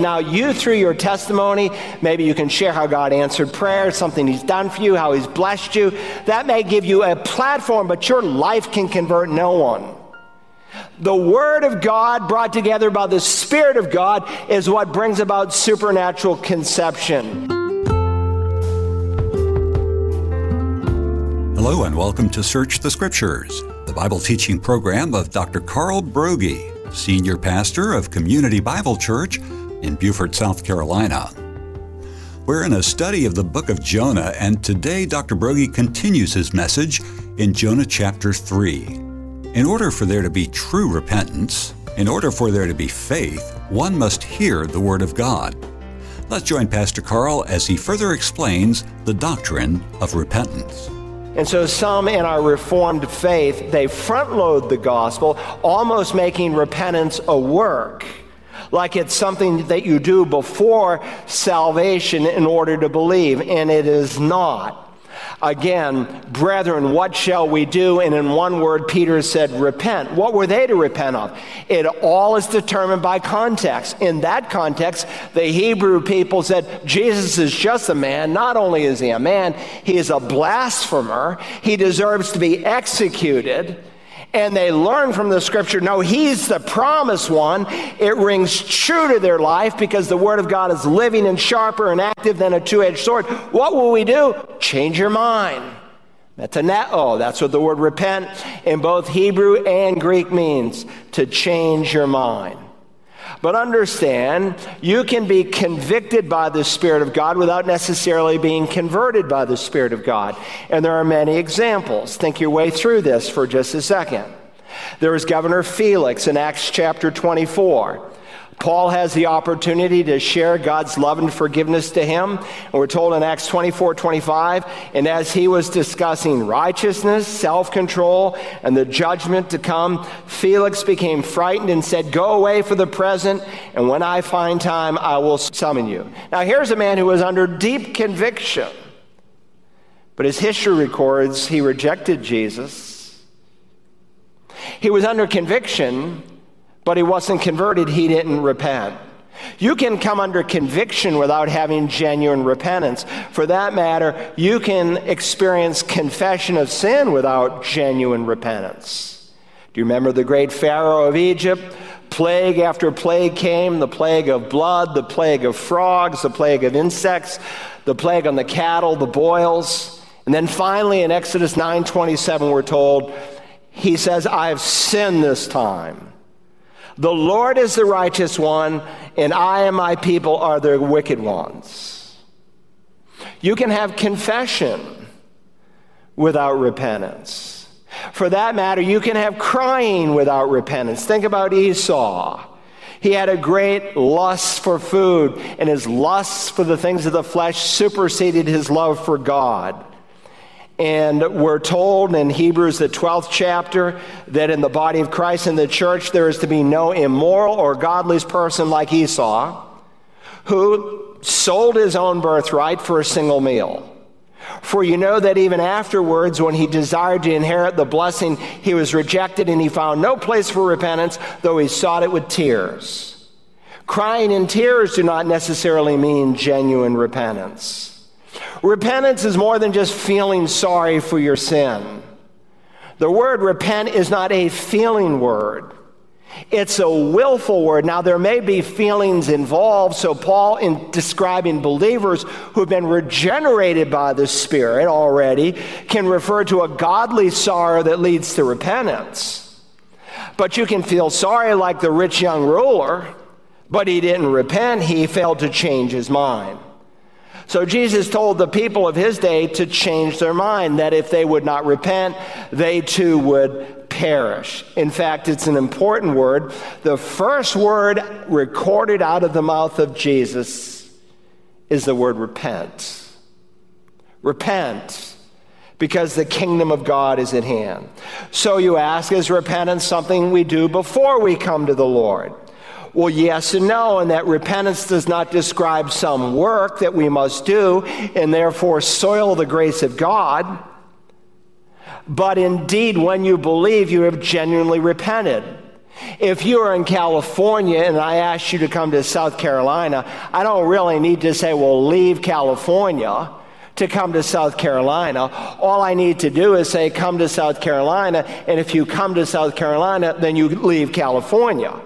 Now, you, through your testimony, maybe you can share how God answered prayer, something He's done for you, how He's blessed you. That may give you a platform, but your life can convert no one. The Word of God, brought together by the Spirit of God, is what brings about supernatural conception. Hello, and welcome to Search the Scriptures, the Bible teaching program of Dr. Carl Broggi, Senior Pastor of Community Bible Church in Beaufort, South Carolina. We're in a study of the book of Jonah, and today Dr. Broggi continues his message in Jonah chapter 3. In order for there to be true repentance, in order for there to be faith, one must hear the Word of God. Let's join Pastor Carl as he further explains the doctrine of repentance. And so, some in our Reformed faith, they front load the gospel, almost making repentance a work, like it's something that you do before salvation in order to believe, and it is not. Again, brethren, what shall we do? And in one word, Peter said, repent. What were they to repent of? It all is determined by context. In that context, the Hebrew people said, Jesus is just a man. Not only is he a man, he is a blasphemer. He deserves to be executed and they learn from the scripture no, he's the promised one. It rings true to their life because the word of God is living and sharper and active than a two edged sword. What will we do? Change your mind. Metanoeo, oh, that's what the word repent in both Hebrew and Greek means to change your mind. But understand, you can be convicted by the Spirit of God without necessarily being converted by the Spirit of God. And there are many examples. Think your way through this for just a second. There was Governor Felix in Acts chapter 24. Paul has the opportunity to share God's love and forgiveness to him. And we're told in Acts 24 25, and as he was discussing righteousness, self control, and the judgment to come, Felix became frightened and said, Go away for the present, and when I find time, I will summon you. Now, here's a man who was under deep conviction. But as history records he rejected Jesus. He was under conviction but he wasn't converted, he didn't repent. You can come under conviction without having genuine repentance. For that matter, you can experience confession of sin without genuine repentance. Do you remember the great Pharaoh of Egypt? Plague after plague came the plague of blood, the plague of frogs, the plague of insects, the plague on the cattle, the boils. And then finally in Exodus 9:27 we're told he says, "I have sinned this time." The Lord is the righteous one, and I and my people are the wicked ones. You can have confession without repentance. For that matter, you can have crying without repentance. Think about Esau. He had a great lust for food, and his lust for the things of the flesh superseded his love for God. And we're told in Hebrews, the 12th chapter, that in the body of Christ in the church, there is to be no immoral or godless person like Esau, who sold his own birthright for a single meal. For you know that even afterwards, when he desired to inherit the blessing, he was rejected and he found no place for repentance, though he sought it with tears. Crying in tears do not necessarily mean genuine repentance. Repentance is more than just feeling sorry for your sin. The word repent is not a feeling word. It's a willful word. Now, there may be feelings involved, so Paul, in describing believers who've been regenerated by the Spirit already, can refer to a godly sorrow that leads to repentance. But you can feel sorry like the rich young ruler, but he didn't repent, he failed to change his mind. So Jesus told the people of his day to change their mind, that if they would not repent, they too would perish. In fact, it's an important word. The first word recorded out of the mouth of Jesus is the word repent. Repent because the kingdom of God is at hand. So you ask, is repentance something we do before we come to the Lord? Well, yes and no, and that repentance does not describe some work that we must do and therefore soil the grace of God. But indeed, when you believe, you have genuinely repented. If you are in California and I ask you to come to South Carolina, I don't really need to say, well, leave California to come to South Carolina. All I need to do is say, come to South Carolina. And if you come to South Carolina, then you leave California.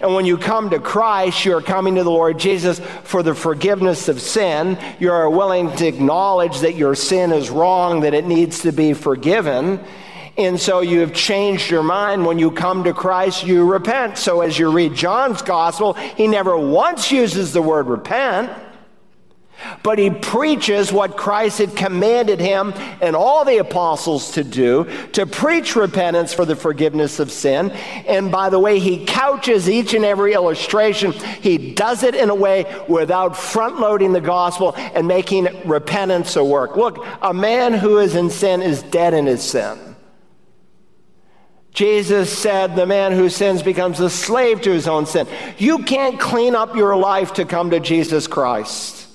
And when you come to Christ, you're coming to the Lord Jesus for the forgiveness of sin. You're willing to acknowledge that your sin is wrong, that it needs to be forgiven. And so you have changed your mind. When you come to Christ, you repent. So as you read John's gospel, he never once uses the word repent. But he preaches what Christ had commanded him and all the apostles to do to preach repentance for the forgiveness of sin. And by the way, he couches each and every illustration. He does it in a way without front loading the gospel and making repentance a work. Look, a man who is in sin is dead in his sin. Jesus said, The man who sins becomes a slave to his own sin. You can't clean up your life to come to Jesus Christ.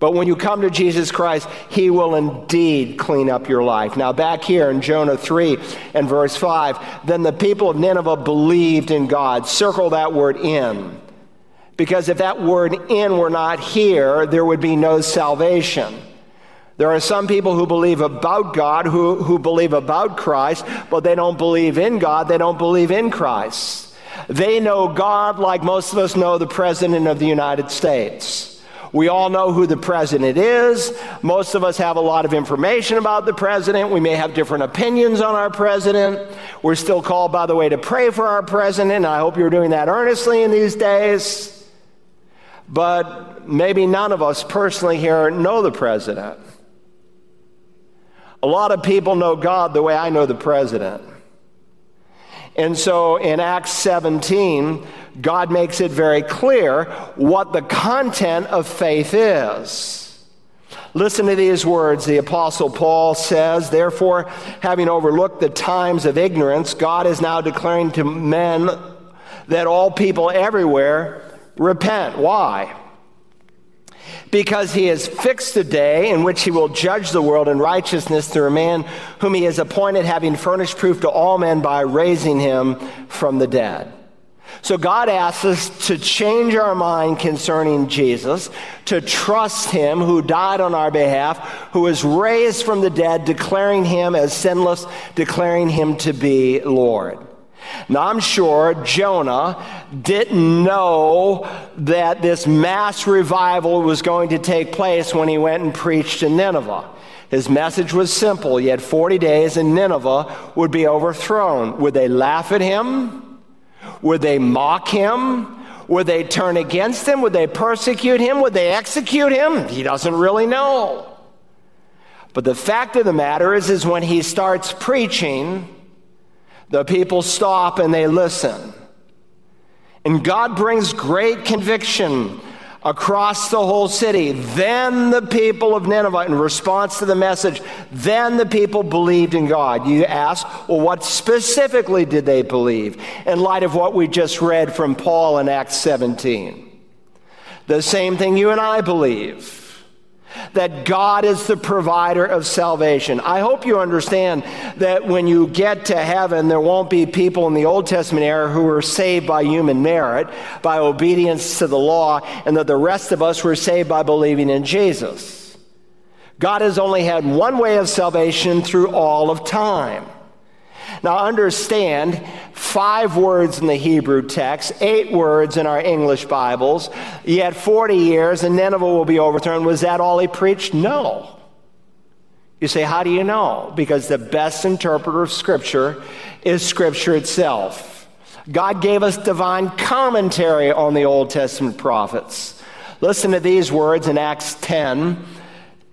But when you come to Jesus Christ, He will indeed clean up your life. Now, back here in Jonah 3 and verse 5, then the people of Nineveh believed in God. Circle that word in. Because if that word in were not here, there would be no salvation. There are some people who believe about God, who, who believe about Christ, but they don't believe in God, they don't believe in Christ. They know God like most of us know the President of the United States. We all know who the president is. Most of us have a lot of information about the president. We may have different opinions on our president. We're still called, by the way, to pray for our president. I hope you're doing that earnestly in these days. But maybe none of us personally here know the president. A lot of people know God the way I know the president. And so in Acts 17, God makes it very clear what the content of faith is. Listen to these words. The Apostle Paul says, Therefore, having overlooked the times of ignorance, God is now declaring to men that all people everywhere repent. Why? Because he has fixed a day in which he will judge the world in righteousness through a man whom he has appointed, having furnished proof to all men by raising him from the dead. So God asks us to change our mind concerning Jesus, to trust him who died on our behalf, who was raised from the dead, declaring him as sinless, declaring him to be Lord. Now, I'm sure Jonah didn't know that this mass revival was going to take place when he went and preached in Nineveh. His message was simple. He had 40 days and Nineveh would be overthrown. Would they laugh at him? Would they mock him? Would they turn against him? Would they persecute him? Would they execute him? He doesn't really know. But the fact of the matter is, is when he starts preaching, the people stop and they listen. And God brings great conviction across the whole city. Then the people of Nineveh, in response to the message, then the people believed in God. You ask, well, what specifically did they believe in light of what we just read from Paul in Acts 17? The same thing you and I believe that God is the provider of salvation. I hope you understand that when you get to heaven, there won't be people in the Old Testament era who were saved by human merit, by obedience to the law, and that the rest of us were saved by believing in Jesus. God has only had one way of salvation through all of time. Now, understand five words in the Hebrew text, eight words in our English Bibles, yet 40 years and Nineveh will be overthrown. Was that all he preached? No. You say, how do you know? Because the best interpreter of Scripture is Scripture itself. God gave us divine commentary on the Old Testament prophets. Listen to these words in Acts 10.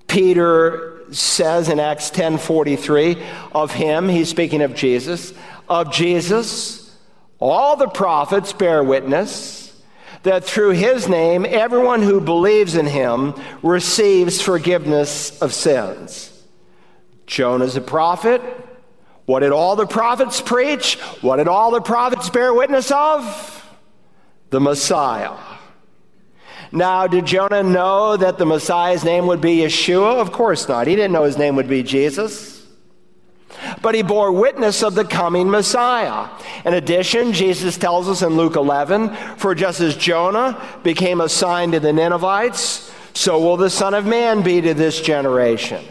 Peter says in Acts 10:43 of him, he's speaking of Jesus, of Jesus, all the prophets bear witness that through his name everyone who believes in him receives forgiveness of sins. Jonah's a prophet. What did all the prophets preach? What did all the prophets bear witness of? The Messiah. Now, did Jonah know that the Messiah's name would be Yeshua? Of course not. He didn't know his name would be Jesus. but he bore witness of the coming Messiah. In addition, Jesus tells us in Luke 11 For just as Jonah became a sign to the Ninevites, so will the Son of Man be to this generation.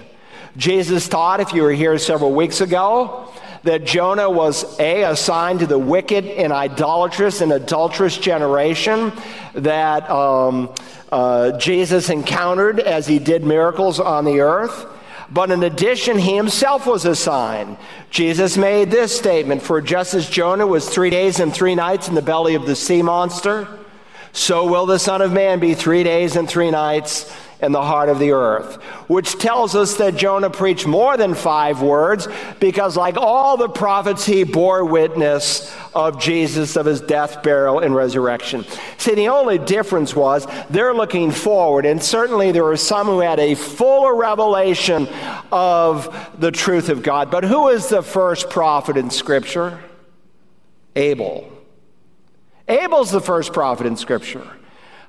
Jesus taught, if you were here several weeks ago, that Jonah was A, a sign to the wicked and idolatrous and adulterous generation that um, uh, Jesus encountered as he did miracles on the earth. But in addition, he himself was a sign. Jesus made this statement For just as Jonah was three days and three nights in the belly of the sea monster, so will the Son of Man be three days and three nights in the heart of the earth, which tells us that Jonah preached more than five words because, like all the prophets, he bore witness of Jesus, of his death, burial, and resurrection. See, the only difference was they're looking forward, and certainly there were some who had a fuller revelation of the truth of God. But who is the first prophet in Scripture? Abel. Abel's the first prophet in Scripture.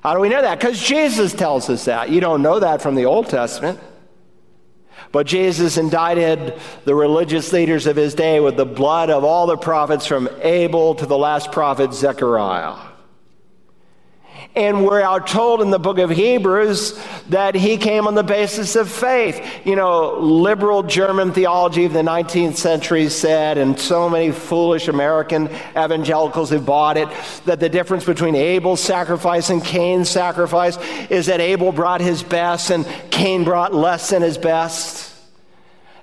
How do we know that? Because Jesus tells us that. You don't know that from the Old Testament. But Jesus indicted the religious leaders of his day with the blood of all the prophets from Abel to the last prophet Zechariah. And we are told in the book of Hebrews that he came on the basis of faith. You know, liberal German theology of the 19th century said, and so many foolish American evangelicals have bought it, that the difference between Abel's sacrifice and Cain's sacrifice is that Abel brought his best and Cain brought less than his best.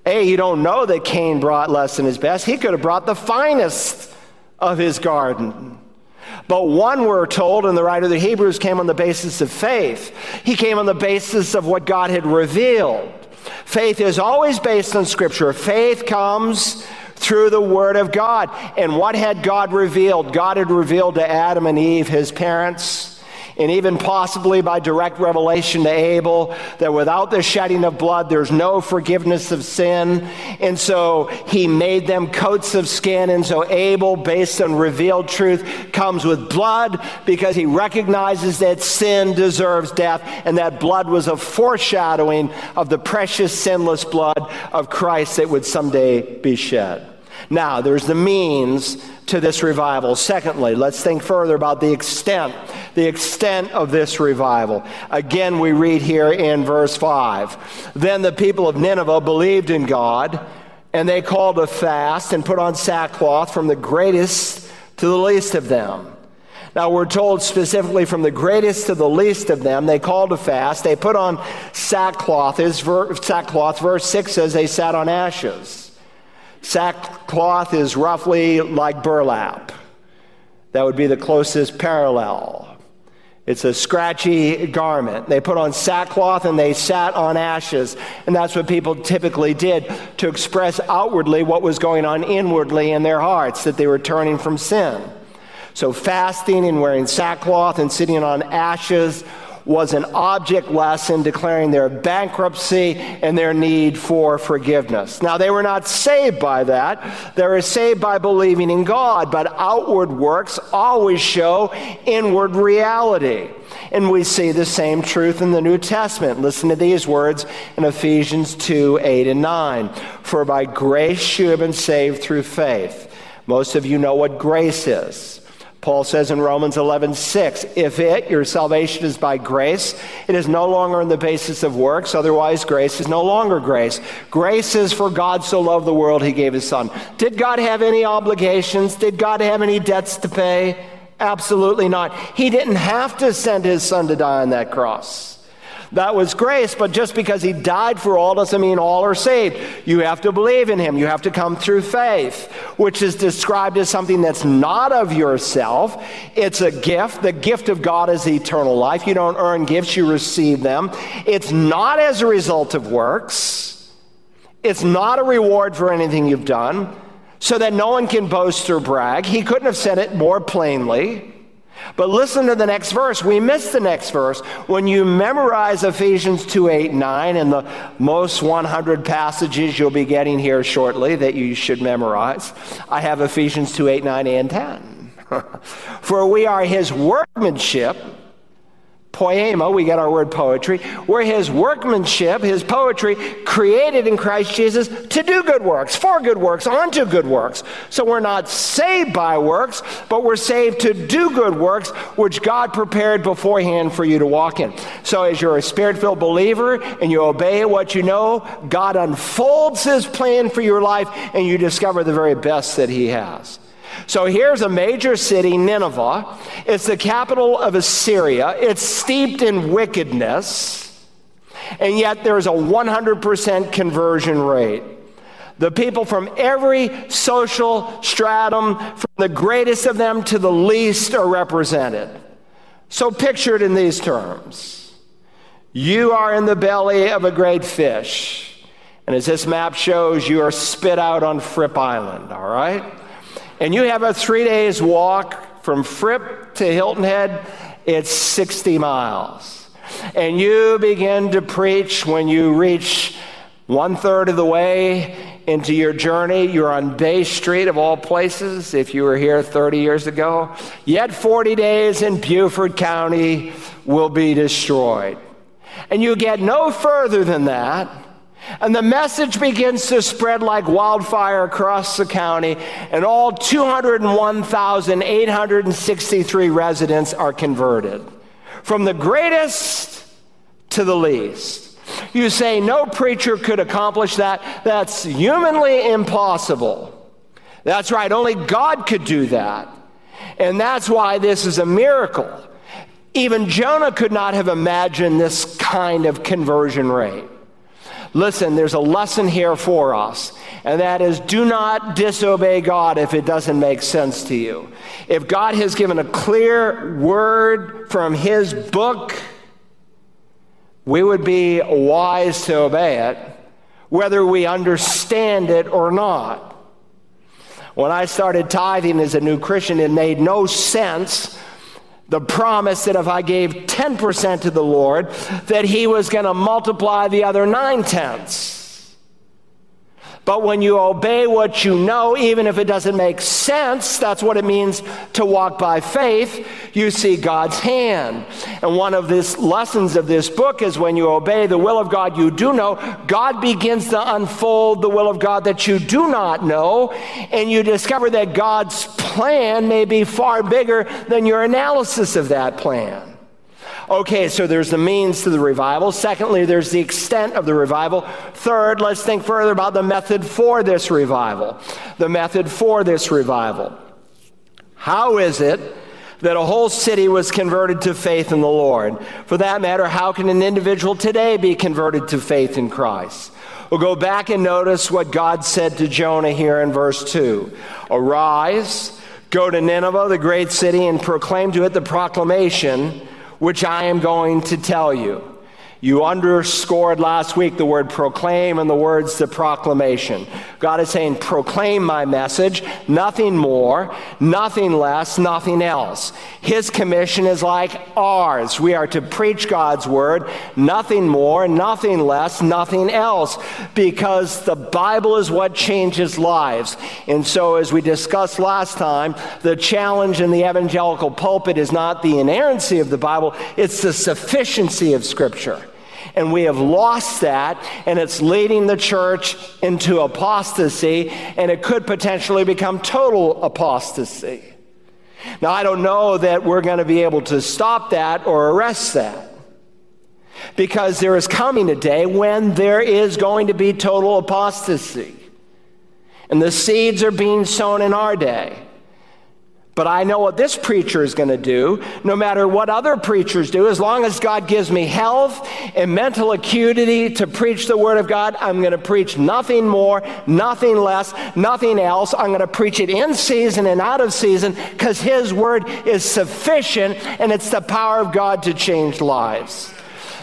A, you don't know that Cain brought less than his best. He could have brought the finest of his garden. But one, we're told, and the writer of the Hebrews came on the basis of faith. He came on the basis of what God had revealed. Faith is always based on Scripture. Faith comes through the Word of God. And what had God revealed? God had revealed to Adam and Eve, his parents, and even possibly by direct revelation to Abel, that without the shedding of blood, there's no forgiveness of sin. And so he made them coats of skin. And so Abel, based on revealed truth, comes with blood because he recognizes that sin deserves death, and that blood was a foreshadowing of the precious, sinless blood of Christ that would someday be shed. Now, there's the means to this revival. Secondly, let's think further about the extent, the extent of this revival. Again, we read here in verse 5. Then the people of Nineveh believed in God, and they called a fast and put on sackcloth from the greatest to the least of them. Now, we're told specifically from the greatest to the least of them, they called a fast. They put on sackcloth. Is sackcloth. Verse 6 says they sat on ashes. Sackcloth is roughly like burlap. That would be the closest parallel. It's a scratchy garment. They put on sackcloth and they sat on ashes. And that's what people typically did to express outwardly what was going on inwardly in their hearts, that they were turning from sin. So fasting and wearing sackcloth and sitting on ashes was an object lesson declaring their bankruptcy and their need for forgiveness. Now, they were not saved by that. They were saved by believing in God, but outward works always show inward reality. And we see the same truth in the New Testament. Listen to these words in Ephesians 2 8 and 9. For by grace you have been saved through faith. Most of you know what grace is. Paul says in Romans 11, 6, if it, your salvation is by grace, it is no longer on the basis of works, otherwise grace is no longer grace. Grace is for God so loved the world, he gave his son. Did God have any obligations? Did God have any debts to pay? Absolutely not. He didn't have to send his son to die on that cross. That was grace, but just because he died for all doesn't mean all are saved. You have to believe in him. You have to come through faith, which is described as something that's not of yourself. It's a gift. The gift of God is eternal life. You don't earn gifts, you receive them. It's not as a result of works. It's not a reward for anything you've done, so that no one can boast or brag. He couldn't have said it more plainly. But listen to the next verse. We missed the next verse. When you memorize Ephesians 2 8 9 and the most 100 passages you'll be getting here shortly that you should memorize, I have Ephesians 2 8 9 and 10. For we are his workmanship poema, we get our word poetry, we're his workmanship, his poetry, created in Christ Jesus to do good works, for good works, unto good works. So we're not saved by works, but we're saved to do good works, which God prepared beforehand for you to walk in. So as you're a spirit filled believer and you obey what you know, God unfolds his plan for your life and you discover the very best that he has. So here's a major city, Nineveh. It's the capital of Assyria. It's steeped in wickedness, and yet there's a 100% conversion rate. The people from every social stratum, from the greatest of them to the least, are represented. So picture it in these terms You are in the belly of a great fish. And as this map shows, you are spit out on Fripp Island, all right? And you have a three days walk from Fripp to Hilton Head, it's 60 miles. And you begin to preach when you reach one third of the way into your journey. You're on Bay Street, of all places, if you were here 30 years ago. Yet 40 days in Beaufort County will be destroyed. And you get no further than that and the message begins to spread like wildfire across the county, and all 201,863 residents are converted. From the greatest to the least. You say no preacher could accomplish that. That's humanly impossible. That's right, only God could do that. And that's why this is a miracle. Even Jonah could not have imagined this kind of conversion rate. Listen, there's a lesson here for us, and that is do not disobey God if it doesn't make sense to you. If God has given a clear word from His book, we would be wise to obey it, whether we understand it or not. When I started tithing as a new Christian, it made no sense the promise that if I gave 10% to the Lord, that He was going to multiply the other nine tenths. But when you obey what you know, even if it doesn't make sense, that's what it means to walk by faith, you see God's hand. And one of the lessons of this book is when you obey the will of God you do know, God begins to unfold the will of God that you do not know, and you discover that God's plan may be far bigger than your analysis of that plan. Okay, so there's the means to the revival. Secondly, there's the extent of the revival. Third, let's think further about the method for this revival. The method for this revival. How is it that a whole city was converted to faith in the Lord? For that matter, how can an individual today be converted to faith in Christ? We'll go back and notice what God said to Jonah here in verse 2. Arise, go to Nineveh, the great city, and proclaim to it the proclamation which I am going to tell you. You underscored last week the word proclaim and the words the proclamation. God is saying, proclaim my message, nothing more, nothing less, nothing else. His commission is like ours. We are to preach God's word, nothing more, nothing less, nothing else, because the Bible is what changes lives. And so, as we discussed last time, the challenge in the evangelical pulpit is not the inerrancy of the Bible, it's the sufficiency of Scripture. And we have lost that, and it's leading the church into apostasy, and it could potentially become total apostasy. Now, I don't know that we're going to be able to stop that or arrest that. Because there is coming a day when there is going to be total apostasy. And the seeds are being sown in our day. But I know what this preacher is going to do, no matter what other preachers do, as long as God gives me health and mental acuity to preach the Word of God, I'm going to preach nothing more, nothing less, nothing else. I'm going to preach it in season and out of season because His Word is sufficient and it's the power of God to change lives.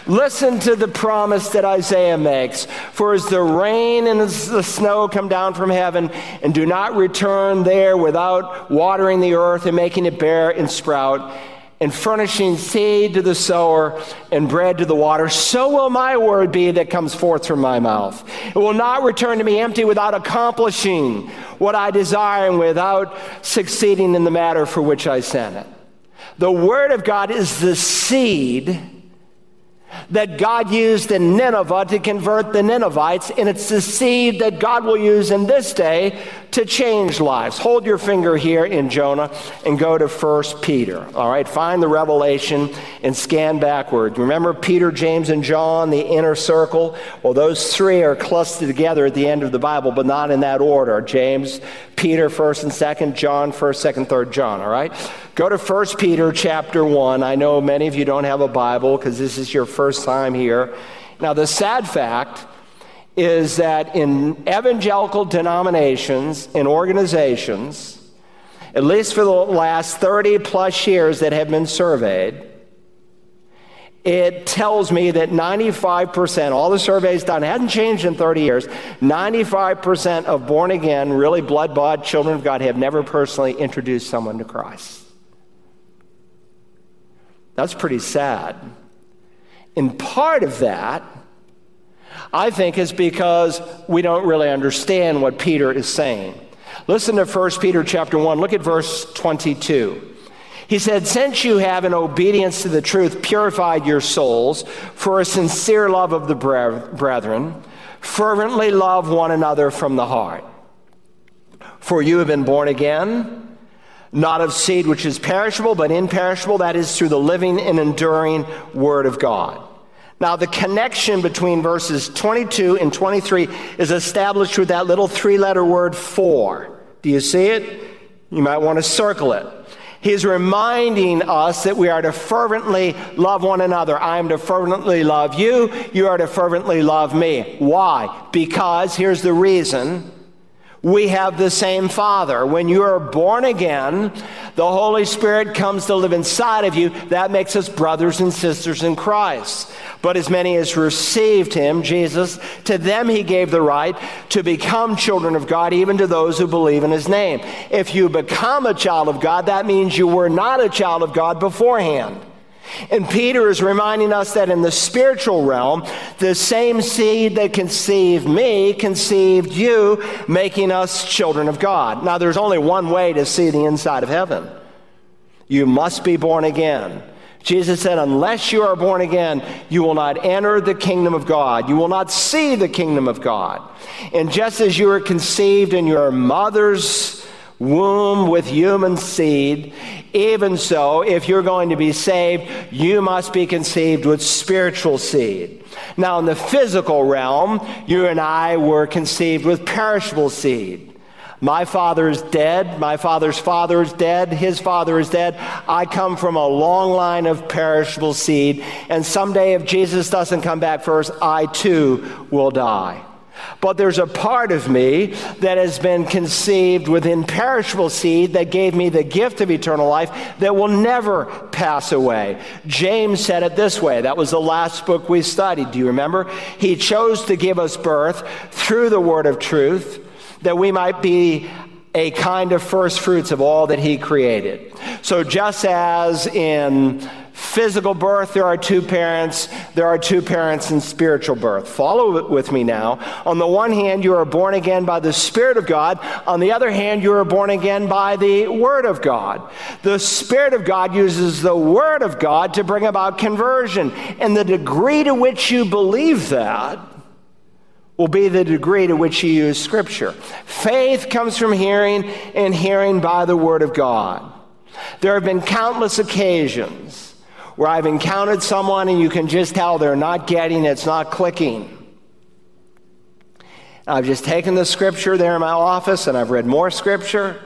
Listen to the promise that Isaiah makes. For as the rain and as the snow come down from heaven and do not return there without watering the earth and making it bear and sprout, and furnishing seed to the sower and bread to the water, so will my word be that comes forth from my mouth. It will not return to me empty without accomplishing what I desire and without succeeding in the matter for which I sent it. The word of God is the seed that God used in Nineveh to convert the Ninevites, and it's the seed that God will use in this day to change lives. Hold your finger here in Jonah and go to 1 Peter. All right, find the revelation and scan backward. Remember Peter, James, and John, the inner circle? Well, those three are clustered together at the end of the Bible, but not in that order. James, Peter, 1st and 2nd, John, 1st, 2nd, 3rd John, all right? Go to 1 Peter chapter 1. I know many of you don't have a Bible because this is your first time here. Now, the sad fact is that in evangelical denominations and organizations, at least for the last 30 plus years that have been surveyed, it tells me that 95%, all the surveys done, hasn't changed in 30 years, 95% of born again, really blood bought children of God have never personally introduced someone to Christ. That's pretty sad. And part of that I think is because we don't really understand what Peter is saying. Listen to 1 Peter chapter 1. Look at verse 22. He said, Since you have, in obedience to the truth, purified your souls for a sincere love of the brethren, fervently love one another from the heart. For you have been born again, not of seed which is perishable, but imperishable, that is, through the living and enduring Word of God. Now, the connection between verses 22 and 23 is established with that little three letter word for. Do you see it? You might want to circle it. He's reminding us that we are to fervently love one another. I am to fervently love you. You are to fervently love me. Why? Because here's the reason we have the same Father. When you are born again, the Holy Spirit comes to live inside of you. That makes us brothers and sisters in Christ. But as many as received him, Jesus, to them he gave the right to become children of God, even to those who believe in his name. If you become a child of God, that means you were not a child of God beforehand. And Peter is reminding us that in the spiritual realm, the same seed that conceived me conceived you, making us children of God. Now, there's only one way to see the inside of heaven you must be born again. Jesus said, Unless you are born again, you will not enter the kingdom of God. You will not see the kingdom of God. And just as you were conceived in your mother's womb with human seed, even so, if you're going to be saved, you must be conceived with spiritual seed. Now, in the physical realm, you and I were conceived with perishable seed. My father is dead. My father's father is dead. His father is dead. I come from a long line of perishable seed. And someday, if Jesus doesn't come back first, I too will die. But there's a part of me that has been conceived with imperishable seed that gave me the gift of eternal life that will never pass away. James said it this way. That was the last book we studied. Do you remember? He chose to give us birth through the word of truth that we might be a kind of first fruits of all that he created. So just as in physical birth, there are two parents. There are two parents in spiritual birth. Follow it with me now. On the one hand, you are born again by the Spirit of God. On the other hand, you are born again by the Word of God. The Spirit of God uses the Word of God to bring about conversion. And the degree to which you believe that will be the degree to which you use Scripture. Faith comes from hearing, and hearing by the Word of God. There have been countless occasions where I've encountered someone and you can just tell they're not getting it's not clicking. I've just taken the scripture there in my office and I've read more scripture.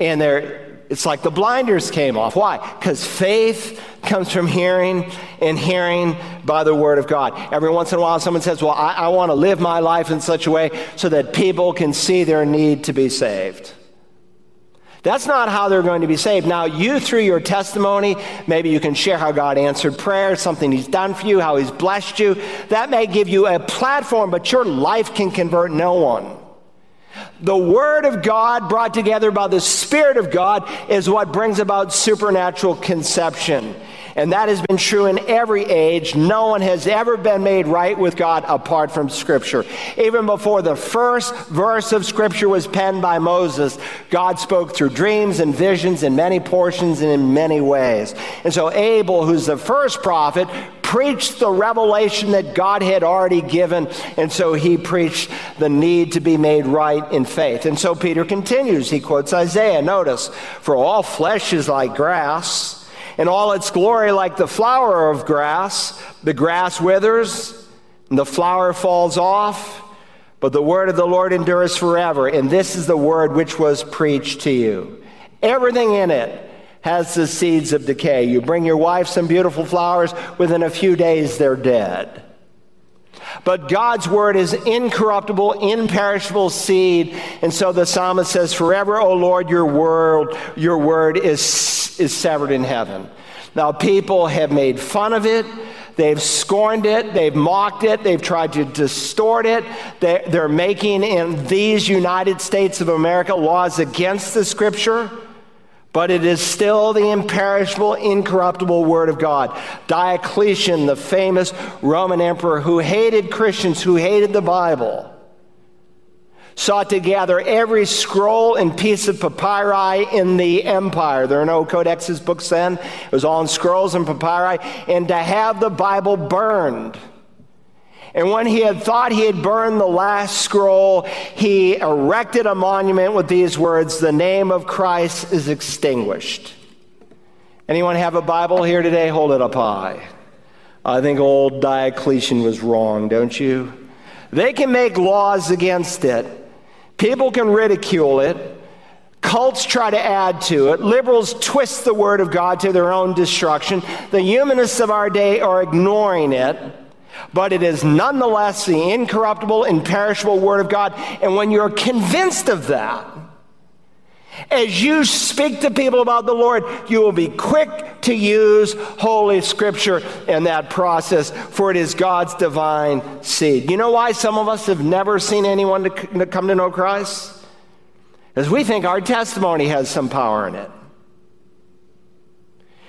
And there, it's like the blinders came off. Why? Because faith comes from hearing and hearing by the word of God. Every once in a while, someone says, Well, I, I want to live my life in such a way so that people can see their need to be saved. That's not how they're going to be saved. Now, you, through your testimony, maybe you can share how God answered prayer, something He's done for you, how He's blessed you. That may give you a platform, but your life can convert no one. The Word of God brought together by the Spirit of God is what brings about supernatural conception. And that has been true in every age. No one has ever been made right with God apart from Scripture. Even before the first verse of Scripture was penned by Moses, God spoke through dreams and visions in many portions and in many ways. And so Abel, who's the first prophet, preached the revelation that God had already given, and so he preached the need to be made right in faith. And so Peter continues. He quotes Isaiah. Notice, for all flesh is like grass in all its glory like the flower of grass. The grass withers, and the flower falls off, but the word of the Lord endures forever. And this is the word which was preached to you. Everything in it has the seeds of decay. You bring your wife some beautiful flowers, within a few days they're dead. But God's word is incorruptible, imperishable seed. And so the psalmist says, Forever, O Lord, your word, your word is, is severed in heaven. Now, people have made fun of it. They've scorned it. They've mocked it. They've tried to distort it. They're making in these United States of America laws against the scripture but it is still the imperishable, incorruptible Word of God. Diocletian, the famous Roman emperor who hated Christians, who hated the Bible, sought to gather every scroll and piece of papyri in the empire. There are no codexes, books then. It was all in scrolls and papyri, and to have the Bible burned. And when he had thought he had burned the last scroll, he erected a monument with these words The name of Christ is extinguished. Anyone have a Bible here today? Hold it up high. I think old Diocletian was wrong, don't you? They can make laws against it, people can ridicule it. Cults try to add to it. Liberals twist the word of God to their own destruction. The humanists of our day are ignoring it but it is nonetheless the incorruptible, imperishable Word of God. And when you're convinced of that, as you speak to people about the Lord, you will be quick to use Holy Scripture in that process, for it is God's divine seed. You know why some of us have never seen anyone to come to know Christ? Because we think our testimony has some power in it.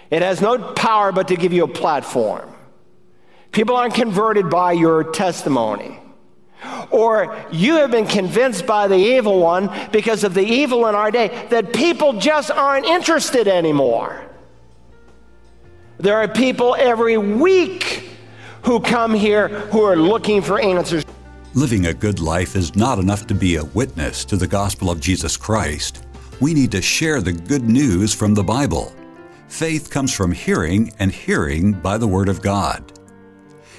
It has no power but to give you a platform. People aren't converted by your testimony. Or you have been convinced by the evil one because of the evil in our day that people just aren't interested anymore. There are people every week who come here who are looking for answers. Living a good life is not enough to be a witness to the gospel of Jesus Christ. We need to share the good news from the Bible. Faith comes from hearing, and hearing by the Word of God.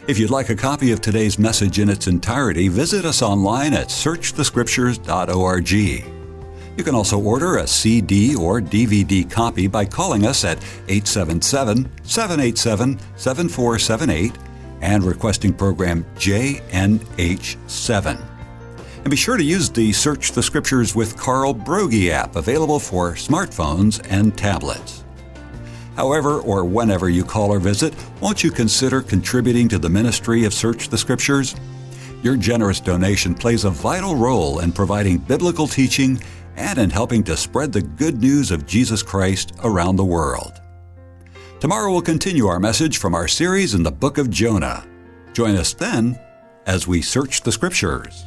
If you'd like a copy of today's message in its entirety, visit us online at searchthescriptures.org. You can also order a CD or DVD copy by calling us at 877 787 7478 and requesting program JNH7. And be sure to use the Search the Scriptures with Carl Broggi app available for smartphones and tablets. However, or whenever you call or visit, won't you consider contributing to the ministry of Search the Scriptures? Your generous donation plays a vital role in providing biblical teaching and in helping to spread the good news of Jesus Christ around the world. Tomorrow we'll continue our message from our series in the book of Jonah. Join us then as we search the Scriptures.